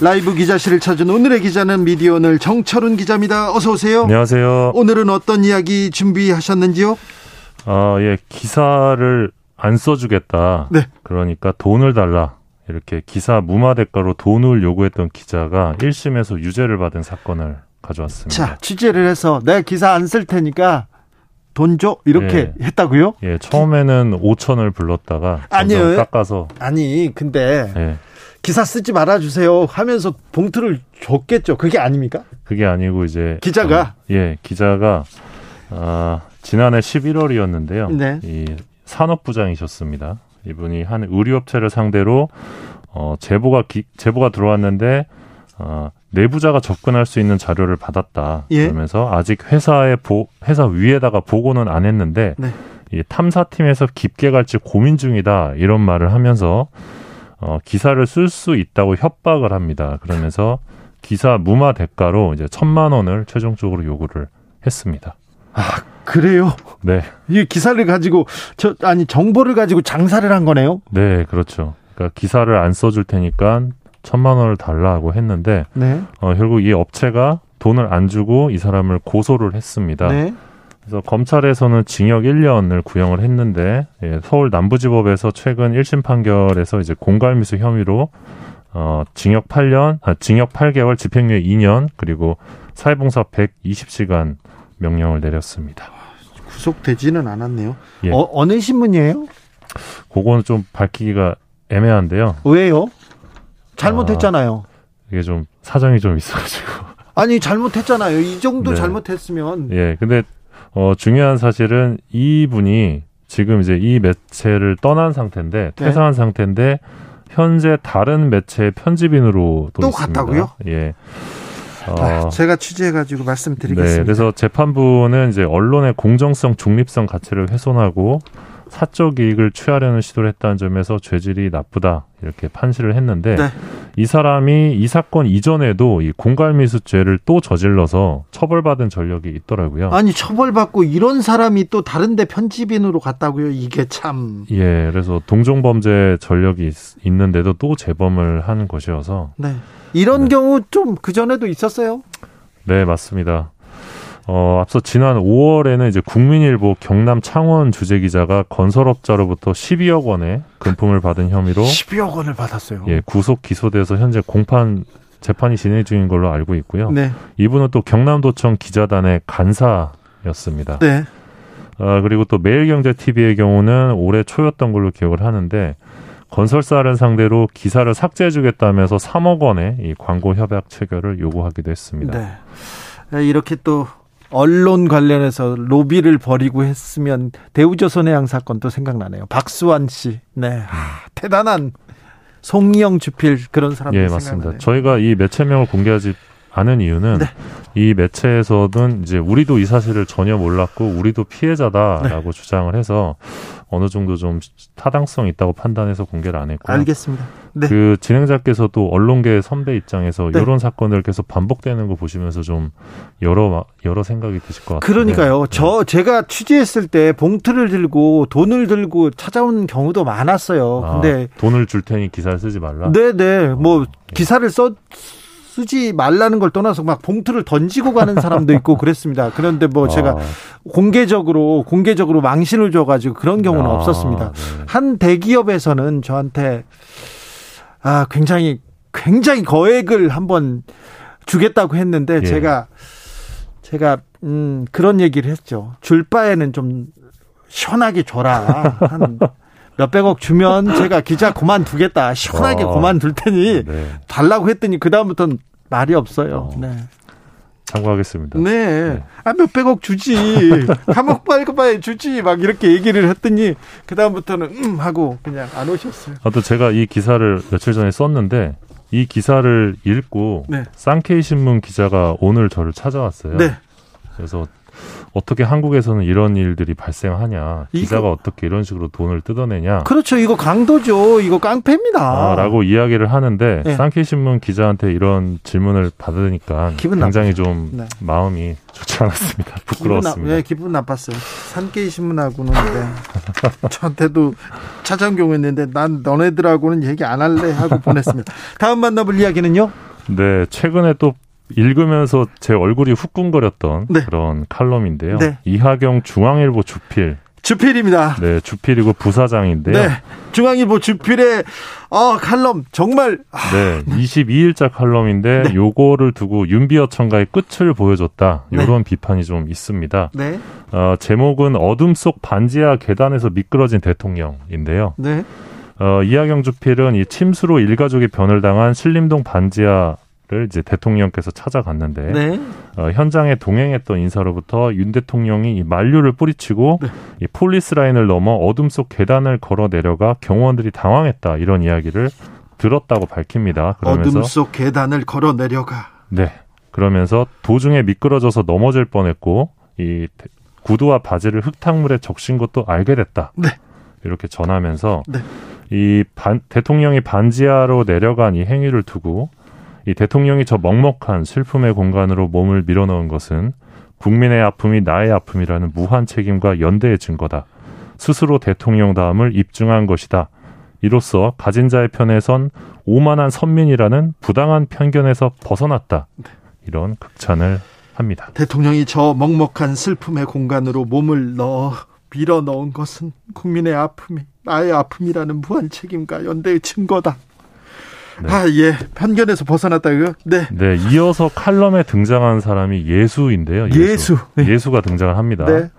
라이브 기자실을 찾은 오늘의 기자는 미디어널 정철훈 기자입니다. 어서 오세요. 안녕하세요. 오늘은 어떤 이야기 준비하셨는지요? 아, 예, 기사를 안 써주겠다. 네. 그러니까 돈을 달라. 이렇게 기사 무마 대가로 돈을 요구했던 기자가 1심에서 유죄를 받은 사건을 가져왔습니다. 자, 취재를 해서 내 기사 안 쓸 테니까 돈 줘? 이렇게 예. 했다고요? 예, 처음에는 5천을 불렀다가 아니요. 깎아서 아니, 근데 예. 기사 쓰지 말아 주세요 하면서 봉투를 줬겠죠. 그게 아닙니까? 그게 아니고 이제 기자가? 어, 예, 기자가 아, 지난해 11월이었는데요. 네. 이 산업부장이셨습니다. 이분이 한 의류업체를 상대로 어, 제보가 기, 제보가 들어왔는데 어, 내부자가 접근할 수 있는 자료를 받았다. 예. 그러면서 아직 회사에 보, 회사 위에다가 보고는 안 했는데 네. 이 탐사팀에서 깊게 갈지 고민 중이다 이런 말을 하면서 어, 기사를 쓸 수 있다고 협박을 합니다. 그러면서 기사 무마 대가로 이제 천만 원을 최종적으로 요구를 했습니다. 그래요? 네, 이 기사를 가지고 저 아니 정보를 가지고 장사를 한 거네요. 네, 그렇죠. 그러니까 기사를 안 써줄 테니까 천만 원을 달라고 했는데 네. 어, 결국 이 업체가 돈을 안 주고 이 사람을 고소를 했습니다. 네. 그래서 검찰에서는 징역 1년을 구형을 했는데 예, 서울 남부지법에서 최근 1심 판결에서 이제 공갈미수 혐의로 어, 징역 8년, 아, 징역 8개월, 집행유예 2년 그리고 사회봉사 120시간 명령을 내렸습니다. 구속되지는 않았네요. 예. 어, 어느 신문이에요? 그거는 좀 밝히기가 애매한데요. 왜요? 잘못했잖아요. 이게 좀 사정이 좀 있어가지고. 아니 잘못했잖아요. 이 정도 네. 잘못했으면 예, 근데 어, 중요한 사실은 이분이 지금 이제 이 매체를 떠난 상태인데 네. 퇴사한 상태인데 현재 다른 매체의 편집인으로 또, 또 있습니다. 갔다고요? 예. 어, 아, 제가 취재해가지고 말씀드리겠습니다. 네, 그래서 재판부는 이제 언론의 공정성, 중립성 가치를 훼손하고 사적 이익을 취하려는 시도를 했다는 점에서 죄질이 나쁘다 이렇게 판시를 했는데 네. 이 사람이 이 사건 이전에도 이 공갈미수죄를 또 저질러서 처벌받은 전력이 있더라고요. 아니 처벌받고 이런 사람이 또 다른데 편집인으로 갔다고요. 이게 참. 예, 그래서 동종 범죄 전력이 있, 는데도또 재범을 한 것이어서 네. 이런 네. 경우 좀 그 전에도 있었어요. 네 맞습니다. 어, 앞서 지난 5월에는 이제 국민일보 경남 창원 주재 기자가 건설업자로부터 12억 원의 금품을 받은 혐의로 12억 원을 받았어요. 예, 구속 기소돼서 현재 공판 재판이 진행 중인 걸로 알고 있고요. 네. 이분은 또 경남도청 기자단의 간사였습니다. 네. 아, 그리고 또 매일경제TV의 경우는 올해 초였던 걸로 기억을 하는데 건설사를 상대로 기사를 삭제해주겠다면서 3억 원의 이 광고 협약 체결을 요구하기도 했습니다. 네. 이렇게 또 언론 관련해서 로비를 벌이고 했으면 대우조선해양 사건도 생각나네요. 박수환 씨. 네. 아, 대단한 송영 주필 그런 사람들 예, 생각나네요. 맞습니다. 저희가 이 매체명을 공개하지 않은 이유는 네. 이 매체에서는 이제 우리도 이 사실을 전혀 몰랐고 우리도 피해자다라고 네. 주장을 해서 어느 정도 좀 타당성 있다고 판단해서 공개를 안 했고요. 알겠습니다. 네. 그 진행자께서도 언론계 선배 입장에서 네. 이런 사건들 계속 반복되는 거 보시면서 좀 여러 마- 여러 생각이 드실 것 같아요. 그러니까요. 저 제가 취재했을 때 봉투를 들고 돈을 들고 찾아온 경우도 많았어요. 근데 돈을 줄 테니 기사를 쓰지 말라. 네 네 뭐 예. 기사를 써 쓰지 말라는 걸 떠나서 막 봉투를 던지고 가는 사람도 있고 그랬습니다. 그런데 뭐 제가 아, 공개적으로 공개적으로 망신을 줘가지고 그런 경우는 아, 없었습니다. 네. 한 대기업에서는 저한테 아 굉장히 굉장히 거액을 한번 주겠다고 했는데 예. 제가 제가 음 그런 얘기를 했죠. 줄 바에는 좀 시원하게 줘라. 한 몇백억 주면 제가 기자 그만두겠다. 시원하게 어. 그만둘 테니 네. 달라고 했더니 그 다음부터는 말이 없어요. 어. 네. 참고하겠습니다. 네. 아, 몇백억 주지. 감옥 빨고봐야 주지. 막 이렇게 얘기를 했더니, 그다음부터는, 음, 하고 그냥 안 오셨어요. 아무튼 제가 이 기사를 며칠 전에 썼는데 이 기사를 읽고 네. 쌍케이 신문 기자가 오늘 저를 찾아왔어요. 네. 그래서 어떻게 한국에서는 이런 일들이 발생하냐, 이거- 기자가 어떻게 이런 식으로 돈을 뜯어내냐, 그렇죠. 이거 강도죠. 이거 깡패입니다. 아, 라고 이야기를 하는데 네. 쌍케이 신문 기자한테 이런 질문을 받으니까 기분 굉장히 좀 네. 마음이 좋지 않았습니다. 기분, 나, 부끄러웠습니다. 네, 기분 나빴어요. 산케이 신문하고는 네. 저한테도 찾아온 경우 있는데 난 너네들하고는 얘기 안 할래 하고 보냈습니다. 다음 만나볼 이야기는요? 네, 최근에 또 읽으면서 제 얼굴이 후끈거렸던 네. 그런 칼럼인데요. 네. 이하경 중앙일보 주필, 주필입니다. 네, 주필이고 부사장인데요. 네. 중앙일보 주필의 어, 칼럼 정말 아, 네, 22일자 칼럼인데 네. 요거를 두고 윤비어 청가의 끝을 보여줬다. 네. 이런 비판이 좀 있습니다. 네. 어, 제목은 어둠 속 반지하 계단에서 미끄러진 대통령인데요. 네. 어, 이하경 주필은 이 침수로 일가족이 변을 당한 신림동 반지하 를 이제 대통령께서 찾아갔는데 네. 어, 현장에 동행했던 인사로부터 윤 대통령이 이 만류를 뿌리치고 네. 이 폴리스 라인을 넘어 어둠 속 계단을 걸어 내려가 경호원들이 당황했다 이런 이야기를 들었다고 밝힙니다. 그러면서 어둠 속 계단을 걸어 내려가. 네 그러면서 도중에 미끄러져서 넘어질 뻔했고 이 대- 구두와 바지를 흙탕물에 적신 것도 알게 됐다. 네. 이렇게 전하면서 네. 이 반- 대통령이 반지하로 내려간 이 행위를 두고 이 대통령이 저 먹먹한 슬픔의 공간으로 몸을 밀어넣은 것은 국민의 아픔이 나의 아픔이라는 무한 책임과 연대의 증거다. 스스로 대통령다움을 입증한 것이다. 이로써 가진 자의 편에 선 오만한 선민이라는 부당한 편견에서 벗어났다. 이런 극찬을 합니다. 대통령이 저 먹먹한 슬픔의 공간으로 몸을 넣어 밀어 넣은 것은 국민의 아픔이 나의 아픔이라는 무한 책임과 연대의 증거다. 네. 아, 예. 편견에서 벗어났다고요? 네. 네, 이어서 칼럼에 등장한 사람이 예수인데요. 예수. 네. 예수 가 등장을 합니다. 네.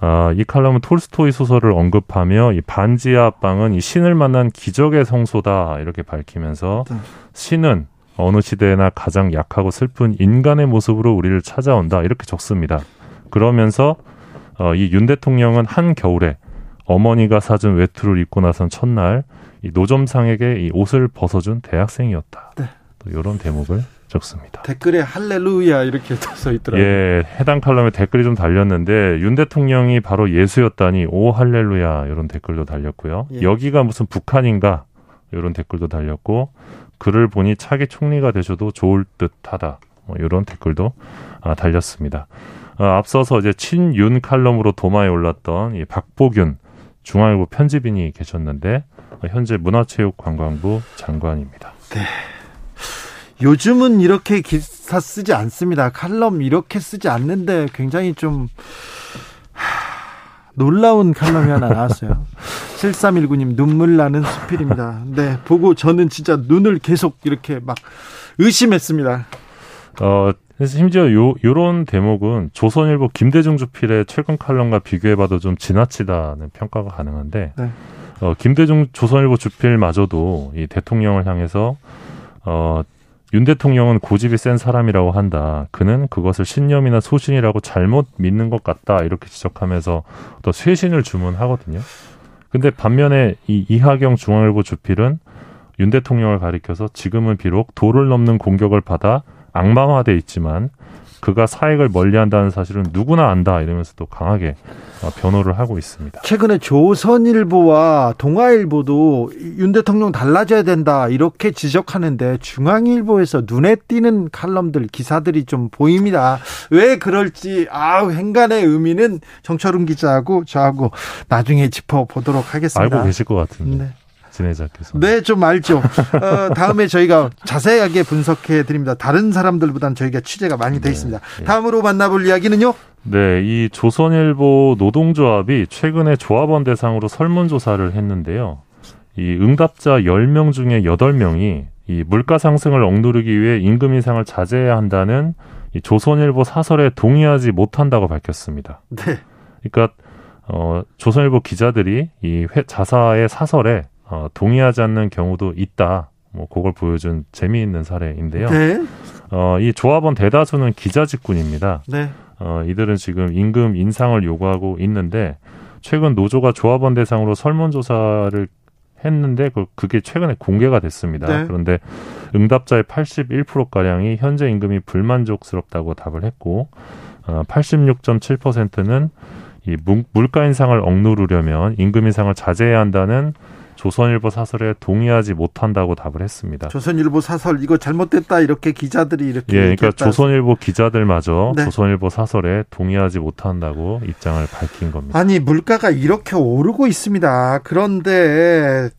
아, 이 칼럼은 톨스토이 소설을 언급하며 이 반지하 빵은 이 신을 만난 기적의 성소다 이렇게 밝히면서 네. 신은 어느 시대에나 가장 약하고 슬픈 인간의 모습으로 우리를 찾아온다 이렇게 적습니다. 그러면서 어, 이 윤 대통령은 한 겨울에 어머니가 사준 외투를 입고 나선 첫날 이 노점상에게 이 옷을 벗어준 대학생이었다. 네. 또 이런 대목을 적습니다. 댓글에 할렐루야 이렇게 써 있더라고요. 예, 해당 칼럼에 댓글이 좀 달렸는데 윤 대통령이 바로 예수였다니 오 할렐루야 이런 댓글도 달렸고요. 예. 여기가 무슨 북한인가 이런 댓글도 달렸고 글을 보니 차기 총리가 되셔도 좋을 듯하다 뭐 이런 댓글도 아, 달렸습니다. 아, 앞서서 이제 친윤 칼럼으로 도마에 올랐던 이 박보균 중앙일보 편집인이 계셨는데 어, 현재 문화체육관광부 장관입니다. 요즘은 이렇게 기사 쓰지 않습니다. 칼럼 이렇게 쓰지 않는데 굉장히 좀 하, 놀라운 칼럼이 하나 나왔어요. 7319님 눈물 나는 수필입니다. 네, 보고 저는 진짜 눈을 계속 이렇게 막 의심했습니다. 어, 그래서 심지어 요, 요런 대목은 조선일보 김대중 주필의 최근 칼럼과 비교해봐도 좀 지나치다는 평가가 가능한데, 네. 어, 김대중 조선일보 주필마저도 이 대통령을 향해서, 어, 윤 대통령은 고집이 센 사람이라고 한다. 그는 그것을 신념이나 소신이라고 잘못 믿는 것 같다. 이렇게 지적하면서 또 쇄신을 주문하거든요. 근데 반면에 이 이하경 중앙일보 주필은 윤 대통령을 가리켜서 지금은 비록 도를 넘는 공격을 받아 악마화돼 있지만 그가 사익을 멀리한다는 사실은 누구나 안다 이러면서 또 강하게 어, 변호를 하고 있습니다. 최근에 조선일보와 동아일보도 윤 대통령 달라져야 된다 이렇게 지적하는데 중앙일보에서 눈에 띄는 칼럼들 기사들이 좀 보입니다. 왜 그럴지 아우 행간의 의미는 정철웅 기자하고 저하고 나중에 짚어보도록 하겠습니다. 알고 계실 것 같은데 네. 진해자께서. 네, 좀 알죠. 어, 다음에 저희가 자세하게 분석해 드립니다. 다른 사람들보다는 저희가 취재가 많이 돼 있습니다. 네. 다음으로 만나볼 이야기는요? 네, 이 조선일보 노동조합이 최근에 조합원 대상으로 설문조사를 했는데요. 이 응답자 10명 중에 8명이 이 물가 상승을 억누르기 위해 임금 인상을 자제해야 한다는 이 조선일보 사설에 동의하지 못한다고 밝혔습니다. 네. 그러니까 어, 조선일보 기자들이 이 회, 자사의 사설에 어, 동의하지 않는 경우도 있다. 뭐 그걸 보여준 재미있는 사례인데요. 네. 어, 이 조합원 대다수는 기자 직군입니다. 네. 어, 이들은 지금 임금 인상을 요구하고 있는데 최근 노조가 조합원 대상으로 설문조사를 했는데 그 그게 최근에 공개가 됐습니다. 네. 그런데 응답자의 81%가량이 현재 임금이 불만족스럽다고 답을 했고 어, 86.7%는 이 물- 물가 인상을 억누르려면 임금 인상을 자제해야 한다는 조선일보 사설에 동의하지 못한다고 답을 했습니다. 조선일보 사설 이거 잘못됐다 이렇게 기자들이 이렇게 예, 그러니까 얘기했다. 조선일보 기자들마저 네. 조선일보 사설에 동의하지 못한다고 입장을 밝힌 겁니다. 아니 물가가 이렇게 오르고 있습니다. 그런데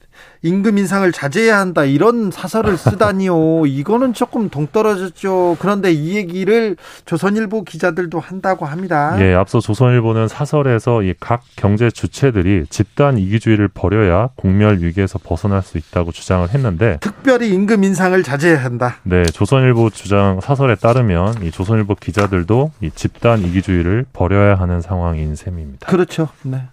임금 인상을 자제해야 한다 이런 사설을 쓰다니요. 이거는 조금 동떨어졌죠. 그런데 이 얘기를 조선일보 기자들도 한다고 합니다. 예, 앞서 조선일보는 사설에서 이 각 경제 주체들이 집단 이기주의를 버려야 공멸 위기에서 벗어날 수 있다고 주장을 했는데 특별히 임금 인상을 자제해야 한다. 네, 조선일보 주장 사설에 따르면 이 조선일보 기자들도 이 집단 이기주의를 버려야 하는 상황인 셈입니다. 그렇죠. 네.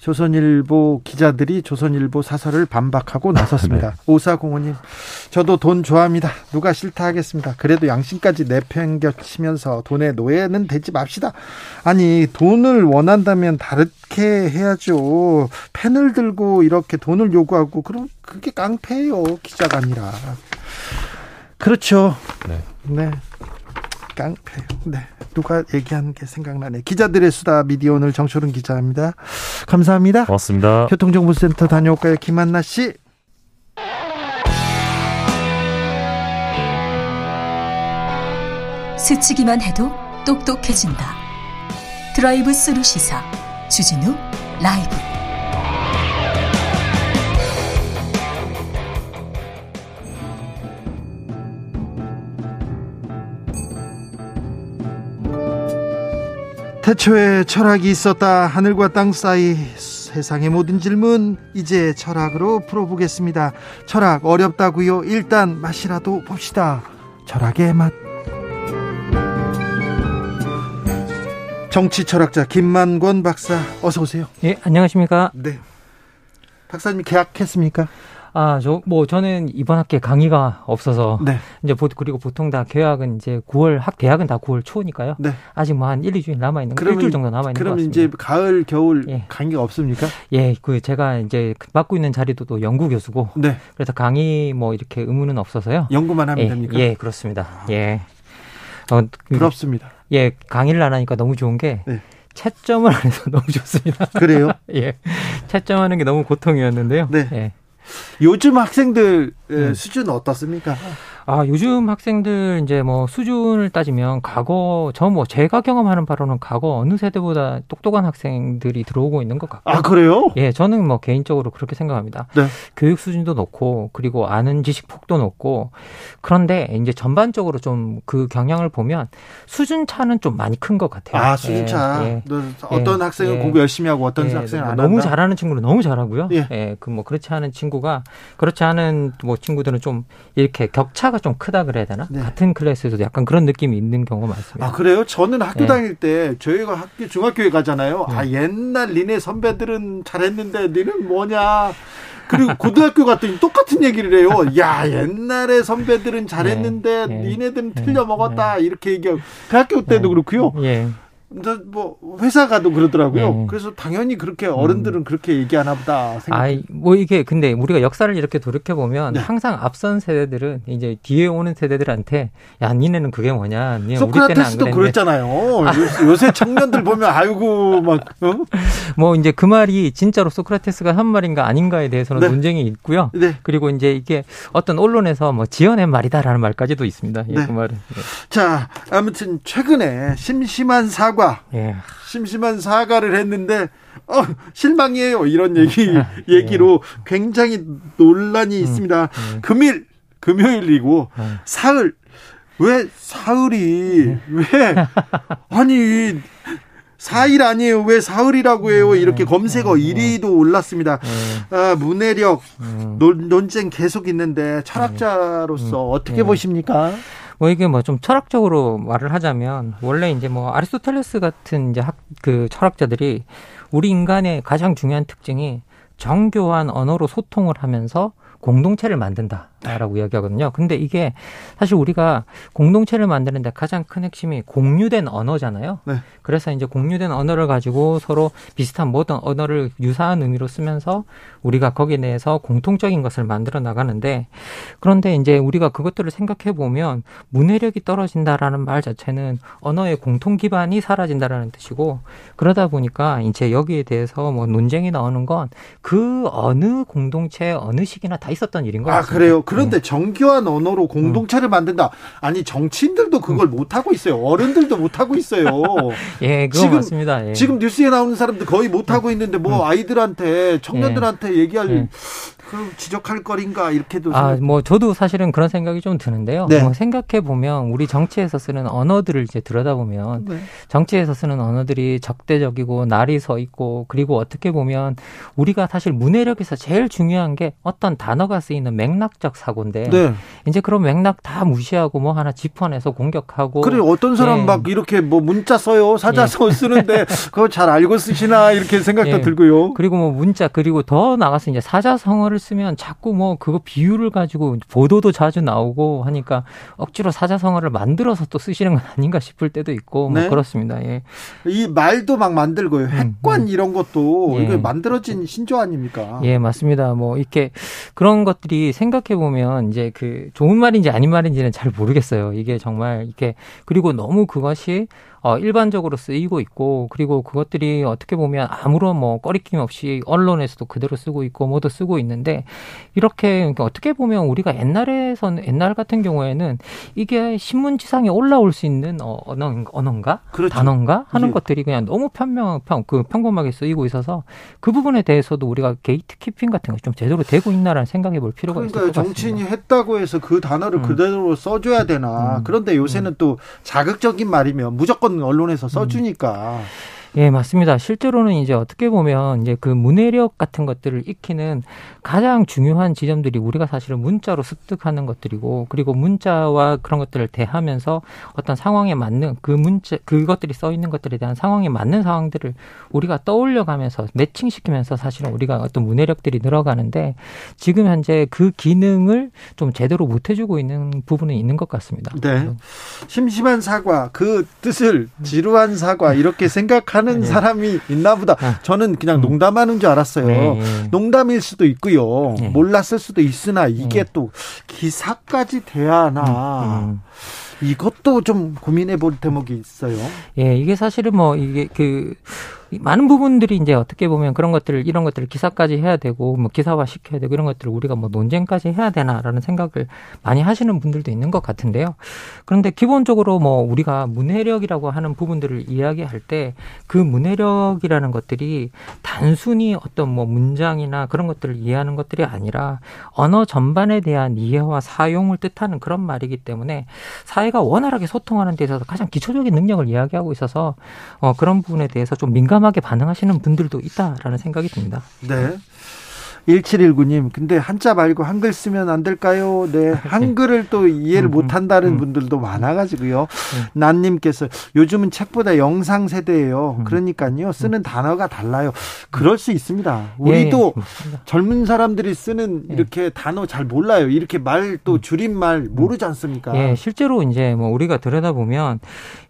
조선일보 기자들이 조선일보 사설을 반박하고 나섰습니다. 오사공원님, 저도 돈 좋아합니다. 누가 싫다 하겠습니다. 그래도 양심까지 내팽겨치면서 돈의 노예는 되지 맙시다. 아니 돈을 원한다면 다르게 해야죠. 펜을 들고 이렇게 돈을 요구하고 그럼 그게 깡패예요. 기자가 아니라. 그렇죠. 네. 네. 깡패. 네. 누가 얘기하는 게 생각나네. 기자들의 수다 미디어 오늘 정철은 기자입니다. 감사합니다. 고맙습니다. 교통정보센터 다녀올까요? 김한나 씨. 스치기만 해도 똑똑해진다. 드라이브 스루 시사 주진우 라이브. 태초에 철학이 있었다. 하늘과 땅 사이 세상의 모든 질문 이제 철학으로 풀어보겠습니다. 철학 어렵다고요? 일단 맛이라도 봅시다. 철학의 맛. 정치 철학자 김만권 박사 어서 오세요. 예, 안녕하십니까. 네. 박사님 계약했습니까? 아, 저, 뭐, 저는 이번 학기에 강의가 없어서, 네. 이제, 보, 그리고 보통 다 계약은 이제 9월, 학, 대학은 다 9월 초니까요. 네. 아직 뭐 한 1, 2주일 남아있는, 거, 일주일 정도 남아있는 것 그럼 같습니다. 이제 가을 겨울 예. 강의가 없습니까? 예, 그, 제가 이제 맡고 있는 자리도 또 연구 교수고, 네. 그래서 강의 뭐 이렇게 의무는 없어서요. 연구만 하면 예, 됩니까? 예, 그렇습니다. 예. 어, 그, 부럽습니다. 예, 강의를 안 하니까 너무 좋은 게, 네. 채점을 안 해서 너무 좋습니다. 그래요? 예. 채점하는 게 너무 고통이었는데요. 네. 예. 요즘 학생들 에, 음. 수준 어떻습니까? 아, 요즘 학생들 이제 뭐 수준을 따지면 과거 저 뭐 제가 경험하는 바로는 과거 어느 세대보다 똑똑한 학생들이 들어오고 있는 것 같고. 아 그래요? 예, 저는 뭐 개인적으로 그렇게 생각합니다. 네. 교육 수준도 높고 그리고 아는 지식 폭도 높고 그런데 이제 전반적으로 좀 그 경향을 보면 수준 차는 좀 많이 큰 것 같아요. 아 수준 차. 예, 예. 너 어떤 예, 학생은 예. 공부 열심히 하고 어떤 예, 학생은 안 너무 한다? 잘하는 친구는 너무 잘하고요. 예. 예, 그 뭐 그렇지 않은 친구가 그렇지 않은 뭐 친구들은 좀 이렇게 격차가 좀 크다 그래야 되나? 네. 같은 클래스에서도 약간 그런 느낌이 있는 경우가 많습니다. 아 그래요? 저는 학교 예. 다닐 때 저희가 학교 중학교에 가잖아요. 네. 아 옛날 니네 선배들은 잘했는데 니는 뭐냐? 그리고 고등학교 갔더니 똑같은 얘기를 해요. 야 옛날에 선배들은 잘했는데 네. 니네들은 네. 틀려 먹었다 이렇게 얘기하고 대학교 때도 그렇고요. 예. 뭐 회사 가도 그러더라고요. 네. 그래서 당연히 그렇게 어른들은 그렇게 얘기하나 보다 생각. 아이, 뭐 이게 근데 우리가 역사를 이렇게 돌이켜 보면 네. 항상 앞선 세대들은 이제 뒤에 오는 세대들한테 야, 니네는 그게 뭐냐? 니네 소크라테스도. 그랬잖아요. 요새, 요새 청년들 보면 아이고 막 어? 뭐 이제 그 말이 진짜로 소크라테스가 한 말인가 아닌가에 대해서는 네. 논쟁이 있고요. 네. 그리고 이제 이게 어떤 언론에서 뭐 지어낸 말이다라는 말까지도 있습니다. 예, 네. 그 말은. 자 아무튼 최근에 심심한 사과 예. 예. 심심한 사과를 했는데 어 실망이에요 이런 얘기 얘기로 굉장히 논란이 있습니다. 음. 금일 금요일이고 음. 사흘 왜 사흘이 왜 아니 사일 아니에요 왜 사흘이라고 해요 이렇게 검색어 1위도 올랐습니다. 예. 아, 문해력 음. 논, 논쟁 계속 있는데 철학자로서 어떻게 예. 보십니까? 뭐 이게 뭐 좀 철학적으로 말을 하자면 원래 이제 뭐 아리스토텔레스 같은 이제 학 그 철학자들이 우리 인간의 가장 중요한 특징이 정교한 언어로 소통을 하면서 공동체를 만든다. 있다라고 이야기하거든요. 근데 이게 사실 우리가 공동체를 만드는데 가장 큰 핵심이 공유된 언어잖아요. 네. 그래서 이제 공유된 언어를 가지고 서로 비슷한 모든 언어를 유사한 의미로 쓰면서 우리가 거기에 대해서 공통적인 것을 만들어 나가는데 그런데 이제 우리가 그것들을 생각해 보면 문해력이 떨어진다라는 말 자체는 언어의 공통 기반이 사라진다라는 뜻이고 그러다 보니까 이제 여기에 대해서 뭐 논쟁이 나오는 건 그 어느 공동체 어느 시기나 다 있었던 일인 것 아, 같습니다. 그래요? 그런데 네. 정교한 언어로 공동체를 만든다. 아니, 정치인들도 그걸 음. 못하고 있어요. 어른들도 못 하고 있어요. 예, 지금- 맞습니다. 예. 지금 뉴스에 나오는 사람들 거의 못 하고 있는데 뭐 아이들한테, 청년들한테 얘기할, 예. 그 지적할 거린가, 이렇게도. 아, 뭐 저도 사실은 그런 생각이 좀 드는데요. 네. 뭐 생각해 보면 우리 정치에서 쓰는 언어들을 이제 들여다보면 네. 정치에서 쓰는 언어들이 적대적이고 날이 서 있고 그리고 어떻게 보면 우리가 사실 문해력에서 제일 중요한 게 어떤 단어가 쓰이는 맥락적 사고인데 네. 이제 그런 맥락 다 무시하고 뭐 하나 짚어내서 공격하고 그래 어떤 사람 예. 막 이렇게 뭐 문자 써요 사자서 쓰는데 그거 잘 알고 쓰시나 이렇게 생각도 예. 들고요. 그리고 뭐 문자 그리고 더 나가서 이제 사자성어를 쓰면 자꾸 뭐 그거 비유를 가지고 보도도 자주 나오고 하니까 억지로 사자성어를 만들어서 또 쓰시는 건 아닌가 싶을 때도 있고 뭐 네. 그렇습니다. 예. 이 말도 막 만들고요. 핵관 음. 이런 것도 예. 이게 만들어진 신조 아닙니까? 예, 맞습니다. 뭐 이렇게 그런 것들이 생각해 보면 이제 그 좋은 말인지 아닌 말인지는 잘 모르겠어요. 이게 정말 이렇게 그리고 너무 그것이 어 일반적으로 쓰이고 있고 그리고 그것들이 어떻게 보면 아무런 뭐 꺼리낌 없이 언론에서도 그대로 쓰고 있고 뭐도 쓰고 있는데 이렇게 어떻게 보면 우리가 옛날에서는 옛날 같은 경우에는 이게 신문지상에 올라올 수 있는 어, 언어 언어인가 그렇죠. 단어인가 하는 예. 것들이 그냥 너무 편명 평, 그 평범하게 쓰이고 있어서 그 부분에 대해서도 우리가 게이트 키핑 같은 거좀 제대로 되고 있나라는 생각해 볼 필요가 있을 그러니까 것 정치인이 같습니다. 했다고 해서 그 단어를 음. 그대로 써줘야 되나. 음. 그런데 요새는 또 자극적인 말이면 무조건 언론에서 음. 써주니까. 예, 맞습니다. 실제로는 이제 어떻게 보면 이제 그 문해력 같은 것들을 익히는 가장 중요한 지점들이 우리가 사실은 문자로 습득하는 것들이고 그리고 문자와 그런 것들을 대하면서 어떤 상황에 맞는 그 문자 그것들이 써 있는 것들에 대한 상황에 맞는 상황들을 우리가 떠올려 가면서 매칭시키면서 사실은 우리가 어떤 문해력들이 늘어가는데 지금 현재 그 기능을 좀 제대로 못 해주고 있는 부분은 있는 것 같습니다. 네. 심심한 사과, 그 뜻을 지루한 사과, 이렇게 생각하 는 네. 사람이 있나 보다. 아. 저는 그냥 음. 농담하는 줄 알았어요. 네. 농담일 수도 있고요. 네. 몰랐을 수도 있으나 이게 네. 또 기사까지 돼야 하나. 음. 이것도 좀 고민해 볼 대목이 있어요. 예, 이게 사실은 뭐 이게 그 많은 부분들이 이제 어떻게 보면 그런 것들을 이런 것들을 기사까지 해야 되고 뭐 기사화 시켜야 되고 이런 것들을 우리가 뭐 논쟁까지 해야 되나라는 생각을 많이 하시는 분들도 있는 것 같은데요. 그런데 기본적으로 뭐 우리가 문해력이라고 하는 부분들을 이야기할 때 그 문해력이라는 것들이 단순히 어떤 뭐 문장이나 그런 것들을 이해하는 것들이 아니라 언어 전반에 대한 이해와 사용을 뜻하는 그런 말이기 때문에 사회가 원활하게 소통하는 데 있어서 가장 기초적인 능력을 이야기하고 있어서 어, 그런 부분에 대해서 좀 민감 하게 반응하시는 분들도 있다라는 생각이 듭니다. 네. 1719님, 근데 한자 말고 한글 쓰면 안 될까요? 네. 한글을 또 이해를 음, 못 한다는 음. 분들도 많아가지고요. 난님께서 요즘은 책보다 영상 세대예요. 음. 그러니까요. 쓰는 단어가 달라요. 그럴 수 있습니다. 우리도 예, 맞습니다. 젊은 사람들이 쓰는 예. 이렇게 단어 잘 몰라요. 이렇게 말 또 줄임말 모르지 않습니까? 예, 실제로 이제 뭐 우리가 들여다보면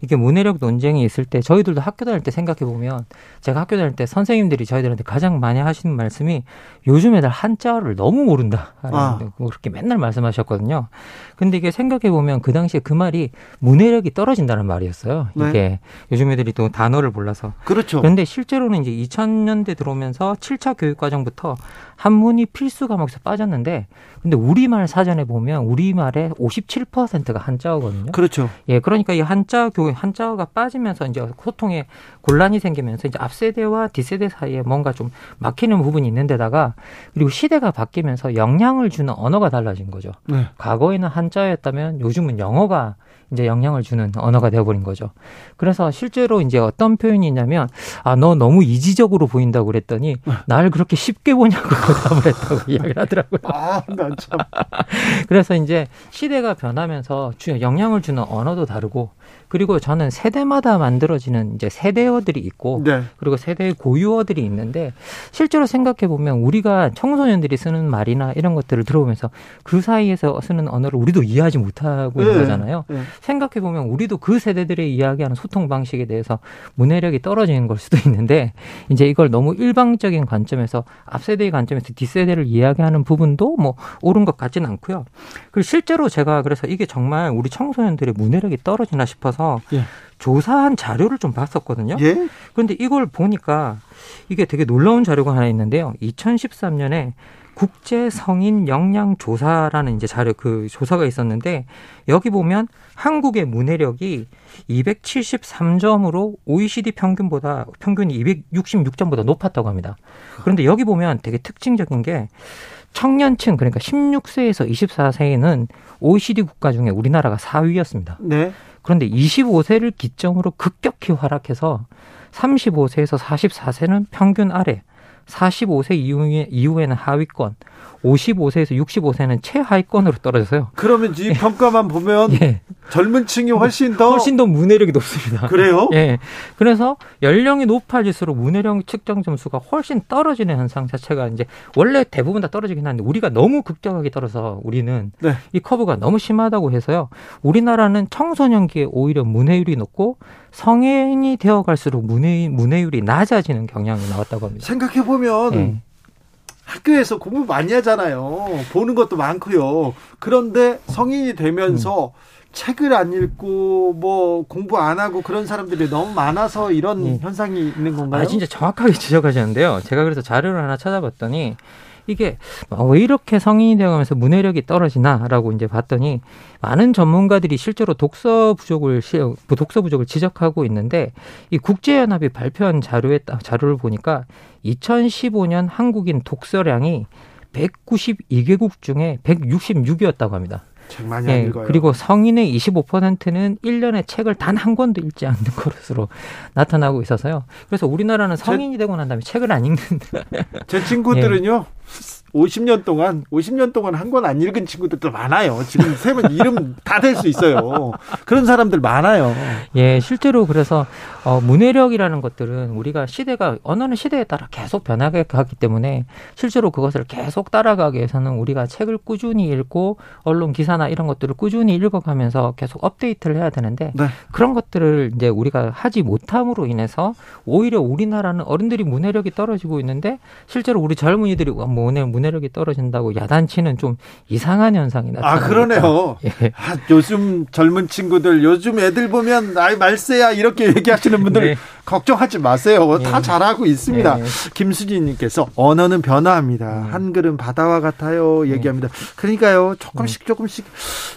이게 문해력 논쟁이 있을 때 저희들도 학교 다닐 때 생각해 보면 제가 학교 다닐 때 선생님들이 저희들한테 가장 많이 하시는 말씀이 요즘 애들 한자어를 너무 모른다. 아. 뭐 그렇게 맨날 말씀하셨거든요. 근데 이게 생각해 보면 그 당시에 그 말이 문해력이 떨어진다는 말이었어요. 네. 이게 요즘 애들이 또 단어를 몰라서 그렇죠. 그런데 실제로는 이제 2000년대 들어오면서 7차 교육 과정부터 한문이 필수 과목에서 빠졌는데 근데 우리말 사전에 보면 우리말의 57%가 한자어거든요. 그렇죠. 예, 그러니까 이 한자 교육 한자어가 빠지면서 이제 소통에 곤란이 생기면서 이제 앞세대와 뒷세대 사이에 뭔가 좀 막히는 부분이 있는데다가 그리고 시대가 바뀌면서 영향을 주는 언어가 달라진 거죠. 네. 과거에는 한자였다면 요즘은 영어가 이제 영향을 주는 언어가 되어버린 거죠. 그래서 실제로 이제 어떤 표현이 있냐면, 아, 너 너무 이지적으로 보인다고 그랬더니, 날 그렇게 쉽게 보냐고 답을 했다고 이야기를 하더라고요. 아, 난 참. 그래서 이제 시대가 변하면서 주- 영향을 주는 언어도 다르고, 그리고 저는 세대마다 만들어지는 이제 세대어들이 있고 네. 그리고 세대의 고유어들이 있는데 실제로 생각해 보면 우리가 청소년들이 쓰는 말이나 이런 것들을 들어보면서 그 사이에서 쓰는 언어를 우리도 이해하지 못하고 있는 네. 거잖아요. 네. 생각해 보면 우리도 그 세대들의 이야기하는 소통 방식에 대해서 문해력이 떨어지는 걸 수도 있는데 이제 이걸 너무 일방적인 관점에서 앞 세대의 관점에서 뒷 세대를 이야기하는 부분도 뭐 옳은 것 같지는 않고요. 그리고 실제로 제가 그래서 이게 정말 우리 청소년들의 문해력이 떨어지나 싶어서 예. 조사한 자료를 좀 봤었거든요. 예? 그런데 이걸 보니까 이게 되게 놀라운 자료가 하나 있는데요. 2013년에 국제 성인 역량 조사라는 이제 자료 그 조사가 있었는데 여기 보면 한국의 문해력이 273점으로 OECD 평균보다 평균이 266점보다 높았다고 합니다. 그런데 여기 보면 되게 특징적인 게 청년층 그러니까 16세에서 24세에는 OECD 국가 중에 우리나라가 4위였습니다. 네. 그런데 25세를 기점으로 급격히 하락해서 35세에서 44세는 평균 아래, 45세 이후에, 이후에는 하위권, 55세에서 65세는 최하위권으로 떨어져서요. 그러면 이 평가만 보면 예, 젊은 층이 훨씬 더 훨씬 더 문해력이 높습니다. 그래요? 예. 그래서 연령이 높아질수록 문해력 측정 점수가 훨씬 떨어지는 현상 자체가 이제 원래 대부분 다 떨어지긴 하는데 우리가 너무 급격하게 떨어서 우리는 네. 이 커브가 너무 심하다고 해서요. 우리나라는 청소년기에 오히려 문해율이 높고 성인이 되어 갈수록 문해 문해율이 낮아지는 경향이 나왔다고 합니다. 생각해 보면 예. 학교에서 공부 많이 하잖아요. 보는 것도 많고요. 그런데 성인이 되면서 책을 안 읽고 뭐 공부 안 하고 그런 사람들이 너무 많아서 이런 예. 현상이 있는 건가요? 아, 진짜 정확하게 지적하셨는데요. 제가 그래서 자료를 하나 찾아봤더니 이게 어, 왜 이렇게 성인이 되어가면서 문해력이 떨어지나라고 이제 봤더니 많은 전문가들이 실제로 독서 부족을 시- 독서 부족을 지적하고 있는데 이 국제연합이 발표한 자료에 따- 자료를 보니까 2015년 한국인 독서량이 192개국 중에 166이었다고 합니다. 책 많이 안 예, 읽어요. 그리고 성인의 25%는 1년에 책을 단 한 권도 읽지 않는 것으로 나타나고 있어서요. 그래서 우리나라는 성인이 되고 난 다음에 책을 안 읽는 제 친구들은요. 50년 동안 50년 동안 한 권 안 읽은 친구들도 많아요. 지금 세면 이름 다 될 수 있어요. 그런 사람들 많아요. 예, 실제로 그래서 어, 문해력이라는 것들은 우리가 시대가 언어는 시대에 따라 계속 변하게 가기 때문에 실제로 그것을 계속 따라가기 위해서는 우리가 책을 꾸준히 읽고 언론 기사나 이런 것들을 꾸준히 읽어가면서 계속 업데이트를 해야 되는데 네. 그런 것들을 이제 우리가 하지 못함으로 인해서 오히려 우리나라는 어른들이 문해력이 떨어지고 있는데 실제로 우리 젊은이들이 뭐 문해 문 해력이 떨어진다고 야단치는 좀 이상한 현상이 아 나타나고 그러네요. 예. 아, 요즘 젊은 친구들 요즘 애들 보면 아이 말세야 이렇게 얘기하시는 분들 네. 걱정하지 마세요. 다 예. 잘하고 있습니다. 예. 김수진님께서 언어는 변화합니다. 음. 한글은 바다와 같아요. 얘기합니다. 그러니까요 조금씩 조금씩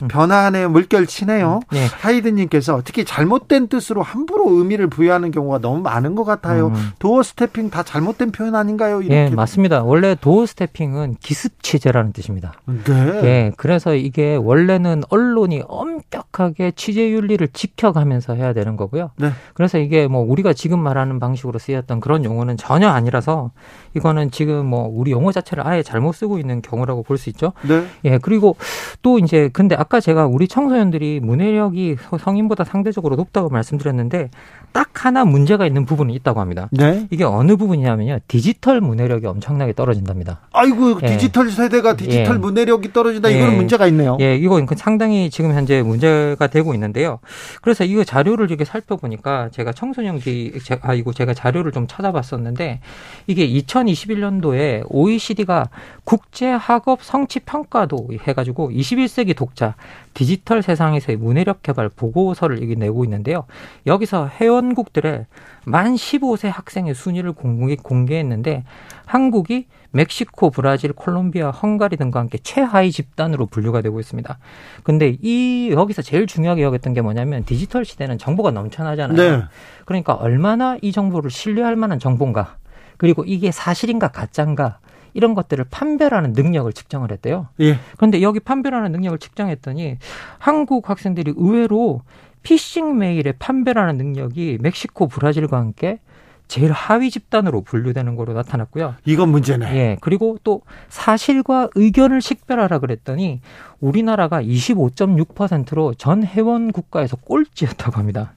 변화하네요. 물결 치네요. 네. 하이드님께서 특히 잘못된 뜻으로 함부로 의미를 부여하는 경우가 너무 많은 것 같아요. 음. 도어 스태핑 다 잘못된 표현 아닌가요? 예, 이렇게. 맞습니다. 원래 도어 스태핑은 기습 취재라는 뜻입니다. 네. 예, 그래서 이게 원래는 언론이 엄격하게 취재 윤리를 지켜가면서 해야 되는 거고요. 네. 그래서 이게 뭐 우리가 지금 말하는 방식으로 쓰였던 그런 용어는 전혀 아니라서 이거는 지금 뭐 우리 용어 자체를 아예 잘못 쓰고 있는 경우라고 볼 수 있죠. 네. 예, 그리고 또 이제 근데 아까 제가 우리 청소년들이 문해력이 성인보다 상대적으로 높다고 말씀드렸는데 딱 하나 문제가 있는 부분이 있다고 합니다. 네. 이게 어느 부분이냐면요. 디지털 문해력이 엄청나게 떨어진답니다. 아이고 예. 디지털 세대가 디지털 예. 문해력이 떨어진다. 이거는 예. 문제가 있네요. 예, 이거 상당히 지금 현재 문제가 되고 있는데요. 그래서 이거 자료를 이렇게 살펴보니까 제가 청소년기, 제- 아, 이거 제가 자료를 좀 찾아봤었는데 이게 2021년도에 OECD가 국제학업 성취 평가도 해가지고 21세기 독자 디지털 세상에서의 문해력 개발 보고서를 이게 내고 있는데요. 여기서 회원 국들의 만 15세 학생의 순위를 공개, 공개했는데 한국이 멕시코, 브라질, 콜롬비아, 헝가리 등과 함께 최하위 집단으로 분류가 되고 있습니다. 근데 이 여기서 제일 중요하게 여겼던 게 뭐냐면 디지털 시대는 정보가 넘쳐나잖아요. 네. 그러니까 얼마나 이 정보를 신뢰할 만한 정보인가, 그리고 이게 사실인가 가짜인가 이런 것들을 판별하는 능력을 측정을 했대요. 예. 그런데 여기 판별하는 능력을 측정했더니 한국 학생들이 의외로 피싱 메일의 판별하는 능력이 멕시코, 브라질과 함께 제일 하위 집단으로 분류되는 거로 나타났고요. 이건 문제네. 예. 그리고 또 사실과 의견을 식별하라 그랬더니 우리나라가 25.6%로 전 회원 국가에서 꼴찌였다고 합니다.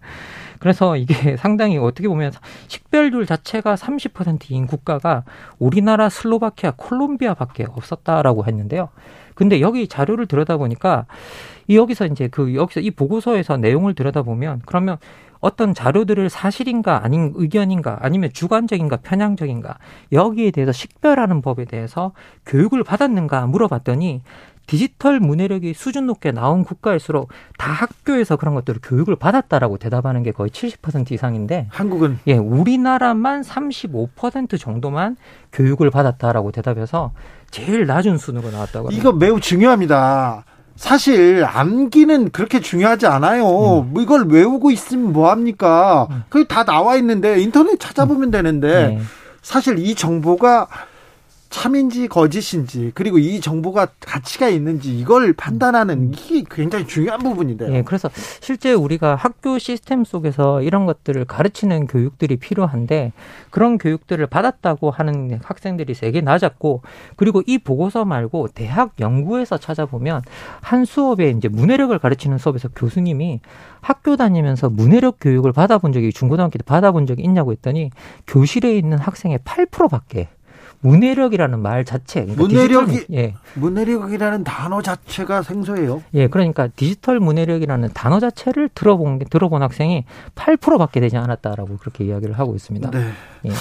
그래서 이게 상당히 어떻게 보면 식별률 자체가 30%인 국가가 우리나라, 슬로바키아, 콜롬비아밖에 없었다라고 했는데요. 근데 여기 자료를 들여다보니까 여기서 이제 그 여기서 이 보고서에서 내용을 들여다보면 그러면 어떤 자료들을 사실인가 아닌 의견인가 아니면 주관적인가 편향적인가 여기에 대해서 식별하는 법에 대해서 교육을 받았는가 물어봤더니 디지털 문해력이 수준 높게 나온 국가일수록 다 학교에서 그런 것들을 교육을 받았다라고 대답하는 게 거의 70% 이상인데 한국은 예, 우리나라만 35% 정도만 교육을 받았다라고 대답해서 제일 낮은 순으로 나왔다고 합니다. 이거 매우 중요합니다. 사실 암기는 그렇게 중요하지 않아요. 음. 뭐 이걸 외우고 있으면 뭐 합니까? 그게 다 나와 있는데 인터넷 찾아보면 되는데 네. 사실 이 정보가 참인지 거짓인지 그리고 이 정보가 가치가 있는지 이걸 판단하는 이게 굉장히 중요한 부분인데요. 예, 그래서 실제 우리가 학교 시스템 속에서 이런 것들을 가르치는 교육들이 필요한데 그런 교육들을 받았다고 하는 학생들이 되게 낮았고 그리고 이 보고서 말고 대학 연구에서 찾아보면 한 수업에 이제 문해력을 가르치는 수업에서 교수님이 학교 다니면서 문해력 교육을 받아본 적이 중고등학교 때 받아본 적이 있냐고 했더니 교실에 있는 학생의 8%밖에 문해력이라는 말 자체 그러니까 문해력이- 디지털- 예. 문해력이라는 단어 자체가 생소해요. 예, 그러니까 디지털 문해력이라는 단어 자체를 들어본 들어본 학생이 8%밖에 되지 않았다라고 그렇게 이야기를 하고 있습니다. 네. 예.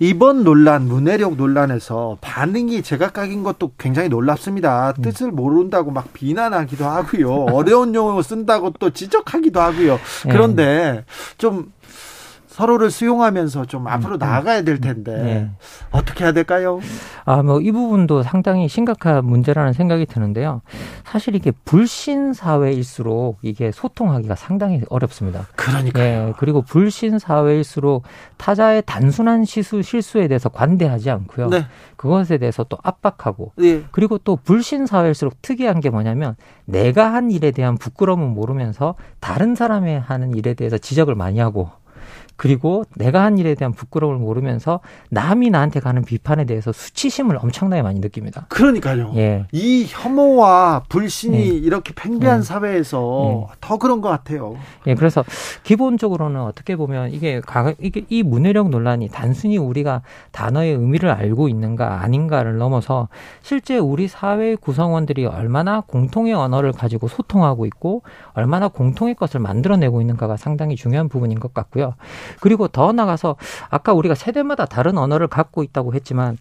이번 논란, 문해력 논란에서 반응이 제각각인 것도 굉장히 놀랍습니다. 음. 뜻을 모른다고 막 비난하기도 하고요. 어려운 용어 쓴다고 또 지적하기도 하고요. 예. 그런데 좀 서로를 수용하면서 좀 앞으로 나아가야 될 텐데 예. 어떻게 해야 될까요? 아, 뭐 이 부분도 상당히 심각한 문제라는 생각이 드는데요. 사실 이게 불신 사회일수록 이게 소통하기가 상당히 어렵습니다. 그러니까 예, 그리고 불신 사회일수록 타자의 단순한 시수, 실수에 대해서 관대하지 않고요. 네. 그것에 대해서 또 압박하고 예. 그리고 또 불신 사회일수록 특이한 게 뭐냐면 내가 한 일에 대한 부끄러움은 모르면서 다른 사람이 하는 일에 대해서 지적을 많이 하고 그리고 내가 한 일에 대한 부끄러움을 모르면서 남이 나한테 가는 비판에 대해서 수치심을 엄청나게 많이 느낍니다. 그러니까요. 예. 이 혐오와 불신이 네. 이렇게 팽배한 네. 사회에서 더 그런 것 같아요. 예, 그래서 기본적으로는 어떻게 보면 이게 가, 이게 이 문해력 논란이 단순히 우리가 단어의 의미를 알고 있는가 아닌가를 넘어서 실제 우리 사회 구성원들이 얼마나 공통의 언어를 가지고 소통하고 있고 얼마나 공통의 것을 만들어내고 있는가가 상당히 중요한 부분인 것 같고요. 그리고 더 나가서 아까 우리가 세대마다 다른 언어를 갖고 있다고 했지만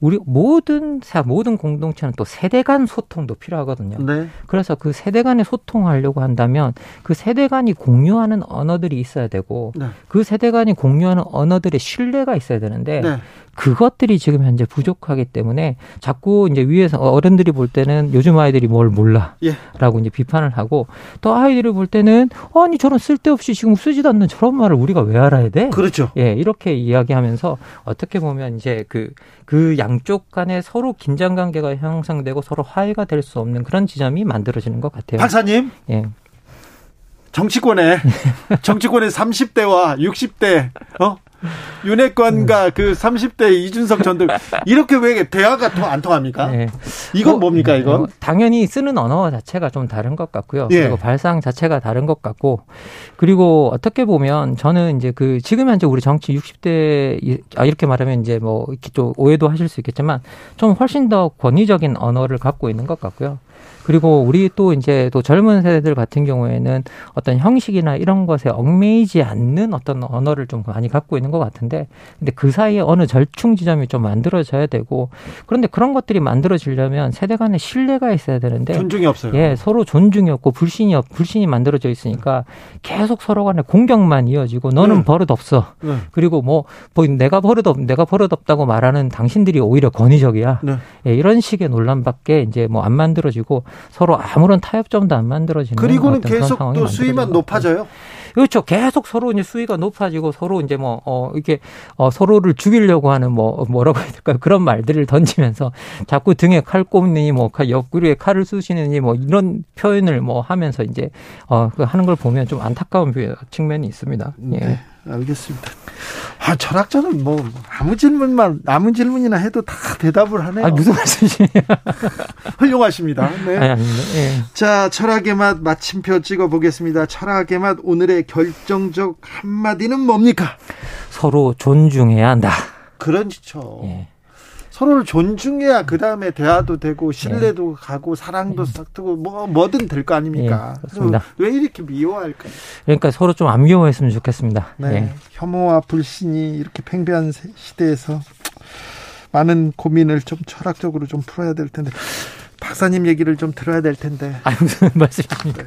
우리 모든 사 모든 공동체는 또 세대 간 소통도 필요하거든요. 네. 그래서 그 세대 간에 소통하려고 한다면 그 세대 간이 공유하는 언어들이 있어야 되고 네. 그 세대 간이 공유하는 언어들의 신뢰가 있어야 되는데 네. 그것들이 지금 현재 부족하기 때문에 자꾸 이제 위에서 어른들이 볼 때는 요즘 아이들이 뭘 몰라. 예. 라고 이제 비판을 하고 또 아이들이 볼 때는 아니 저런 쓸데없이 지금 쓰지도 않는 저런 말을 우리가 왜 알아야 돼? 그렇죠. 예, 이렇게 이야기하면서 어떻게 보면 이제 그, 그 양쪽 간에 서로 긴장 관계가 형성되고 서로 화해가 될 수 없는 그런 지점이 만들어지는 것 같아요. 박사님, 예. 정치권에 정치권의 30대와 60대 어? 윤핵관과 그 30대 이준석 전등 이렇게 왜 대화가 통안 통합니까? 예. 이건 뭐, 뭡니까 이건? 어, 당연히 쓰는 언어 자체가 좀 다른 것 같고요. 예. 그리고 발상 자체가 다른 것 같고 그리고 어떻게 보면 저는 이제 그 지금 현재 우리 정치 60대 이- 아 이렇게 말하면 이제 뭐 이렇게 좀 오해도 하실 수 있겠지만 좀 훨씬 더 권위적인 언어를 갖고 있는 것 같고요. 그리고 우리 또 이제 또 젊은 세대들 같은 경우에는 어떤 형식이나 이런 것에 얽매이지 않는 어떤 언어를 좀 많이 갖고 있는 것 같은데 근데 그 사이에 어느 절충 지점이 좀 만들어져야 되고 그런데 그런 것들이 만들어지려면 세대 간의 신뢰가 있어야 되는데 존중이 없어요. 예, 서로 존중이 없고 불신이 없, 불신이 만들어져 있으니까 계속 서로 간에 공격만 이어지고 너는 네. 버릇 없어. 네. 그리고 뭐, 뭐 내가 버릇 없, 내가 버릇 없다고 말하는 당신들이 오히려 권위적이야. 네. 예, 이런 식의 논란밖에 이제 뭐 안 만들어지고 서로 아무런 타협점도 안 만들어지는 그리고는 계속 또 수위만. 높아져요. 그렇죠. 계속 서로 이제 수위가 높아지고 서로 이제 뭐, 어, 이게, 어, 서로를 죽이려고 하는 뭐, 뭐라고 해야 될까요? 그런 말들을 던지면서 자꾸 등에 칼 꼽느니 뭐, 칼- 옆구리에 칼을 쑤시느니 뭐, 이런 표현을 뭐 하면서 이제, 어, 그 하는 걸 보면 좀 안타까운 부- 측면이 있습니다. 예. 네. 알겠습니다. 아, 철학자는 뭐 아무 질문만 아무 질문이나 해도 다 대답을 하네요. 아, 무슨 말씀이세요? 훌륭하십니다. 네. 아니. 예. 자, 철학의 맛 마침표 찍어 보겠습니다. 철학의 맛 오늘의 결정적 한마디는 뭡니까? 서로 존중해야 한다. 그렇죠. 예. 서로를 존중해야 그 다음에 대화도 되고 신뢰도 가고 사랑도 싹트고 뭐 뭐든 될 거 아닙니까? 예, 그렇습니다. 왜 이렇게 미워할까요? 그러니까 서로 좀 안 미워했으면 좋겠습니다. 네, 예. 혐오와 불신이 이렇게 팽배한 세- 시대에서 많은 고민을 좀 철학적으로 좀 풀어야 될 텐데 박사님 얘기를 좀 들어야 될 텐데 아, 무슨 말씀입니까?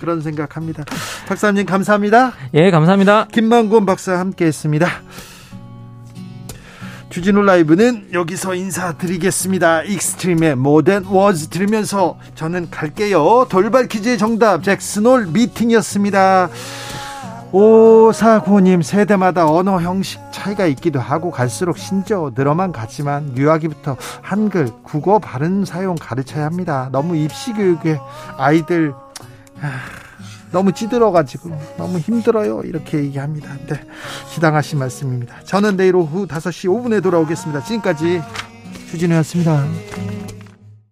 그런 생각합니다. 박사님 감사합니다. 예, 감사합니다. 김만권 박사 함께했습니다. 주진우 라이브는 여기서 인사드리겠습니다. Extreme의 More Than Words 들으면서 저는 갈게요. 돌발 퀴즈의 정답 잭슨홀 미팅이었습니다. 오사구님 세대마다 언어 형식 차이가 있기도 하고 갈수록 신조 늘어만 갔지만 유아기부터 한글 국어 발음 사용 가르쳐야 합니다. 너무 입시 교육에 아이들 아, 너무 찌들어가지고 너무 힘들어요 이렇게 얘기합니다. 네, 시당하신 말씀입니다. 저는 내일 오후 5시 5분에 돌아오겠습니다. 지금까지 주진우였습니다.